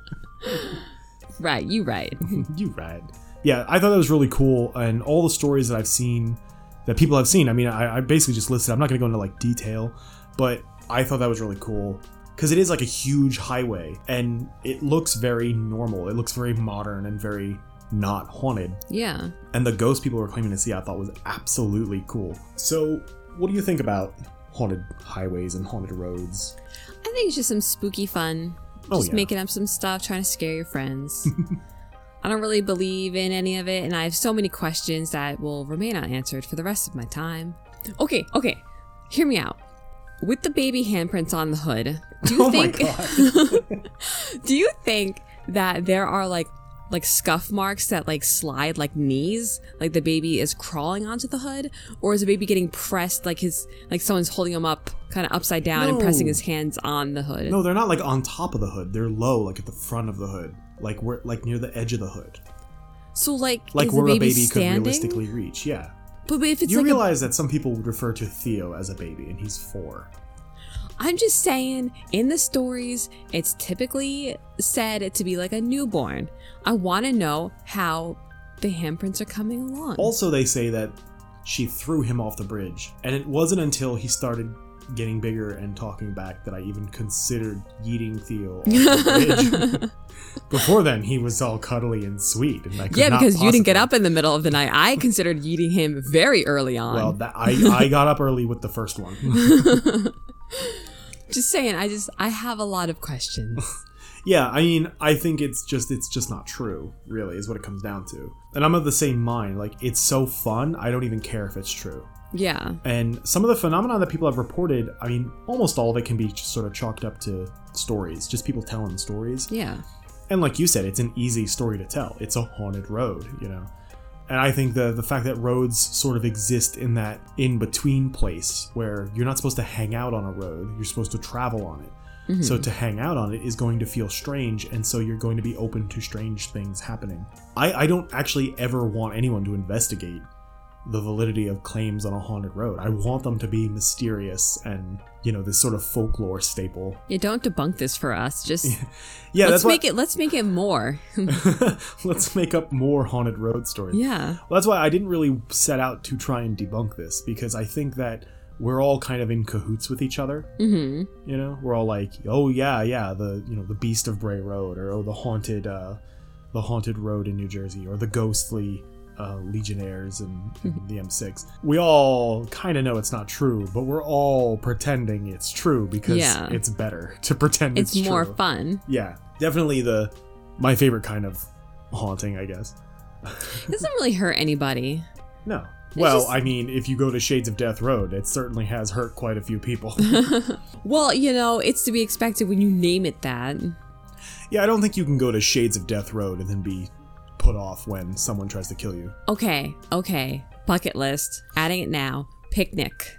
Right, you right.
you right. Yeah, I thought that was really cool, and all the stories that I've seen, that people have seen. I mean, I, I basically just listed. I'm not going to go into like detail, but I thought that was really cool because it is like a huge highway, and it looks very normal. It looks very modern and very not haunted.
Yeah.
And the ghost people were claiming to see, I thought was absolutely cool. So, what do you think about haunted highways and haunted roads?
I think it's just some spooky fun.
Oh,
Just
yeah.
making up some stuff, trying to scare your friends. I don't really believe in any of it, and I have so many questions that will remain unanswered for the rest of my time. Okay, okay, hear me out. With the baby handprints on the hood, do you
Oh
think do you think that there are like like scuff marks that like slide like knees like the baby is crawling onto the hood or is the baby getting pressed like his like someone's holding him up kind of upside down and pressing his hands on the hood?
No, they're not like on top of the hood. They're low, like at the front of the hood, like where, like near the edge of the hood,
so like
like
is
where
the
a
baby,
baby could realistically reach. Yeah,
but, if it's
you
like a-
realize that some people would refer to Theo as a baby, and he's four.
i'm just saying in the stories it's typically said to be like a newborn i want to know how the handprints are coming along
Also, they say that she threw him off the bridge, and it wasn't until he started getting bigger and talking back that I even considered yeeting Theo off the bridge. Before then, he was all cuddly and sweet, and I
yeah because you didn't get up in the middle of the night i considered eating him very early on
Well, that, I I got up early with the first one.
just saying i just i have a lot of questions
Yeah, I mean, I think it's just it's just not true, really, is what it comes down to. And I'm of the same mind. Like, it's so fun, I don't even care if it's true.
Yeah
And some of the phenomena that people have reported, I mean, almost all of it can be just sort of chalked up to stories, just people telling stories.
yeah
And like you said, it's an easy story to tell. It's a haunted road, you know. And I think the the fact that roads sort of exist in that in between place where you're not supposed to hang out on a road, you're supposed to travel on it. Mm-hmm. So to hang out on it is going to feel strange, and so you're going to be open to strange things happening. I, I don't actually ever want anyone to investigate the validity of claims on a haunted road. I want them to be mysterious and, you know, this sort of folklore staple.
Yeah, don't debunk this for us. Just
Yeah,
let's
that's
make it. Let's make it more.
Let's make up more haunted road stories.
yeah.
Well, that's why I didn't really set out to try and debunk this because I think that we're all kind of in cahoots with each other.
Mm-hmm.
You know, we're all like, oh yeah, yeah, the you know the Beast of Bray Road, or oh the haunted, uh, the haunted road in New Jersey, or the ghostly uh, Legionnaires and, and the M6. We all kind of know it's not true, but we're all pretending it's true because
Yeah.
it's better to pretend
It's,
it's,
more
true.
fun.
Yeah, definitely the my favorite kind of haunting, I guess.
It doesn't really hurt anybody.
No. Well,
just-
I mean, if you go to Shades of Death Road, it certainly has hurt quite a few people.
Well, you know, it's to be expected when you name it that.
yeah, I don't think you can go to Shades of Death Road and then be put off when someone tries to kill you.
Okay, okay. Bucket list. Adding it now. Picnic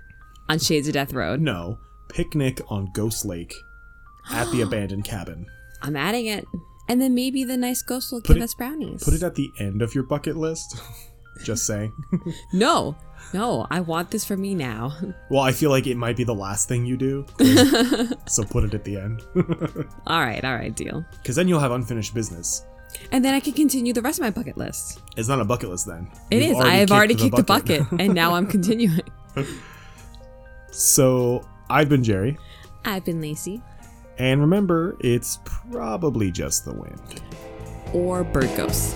on Shades of Death Road.
No, picnic on Ghost Lake at the abandoned cabin.
I'm adding it. And then maybe the nice ghost will
Put
give
it-
us brownies.
Put it at the end of your bucket list. Just saying.
no, no, I want this for me now.
well, I feel like it might be the last thing you do. so put it at the end.
all right, all right, deal.
Because then you'll have unfinished business.
And then I can continue the rest of my bucket list.
It's not a bucket list then.
It
You've
is. I have already
kicked
kicked the bucket, and now I'm continuing.
so I've been Jerry.
I've been Lacey.
And remember, it's probably just the wind.
Or bird ghosts.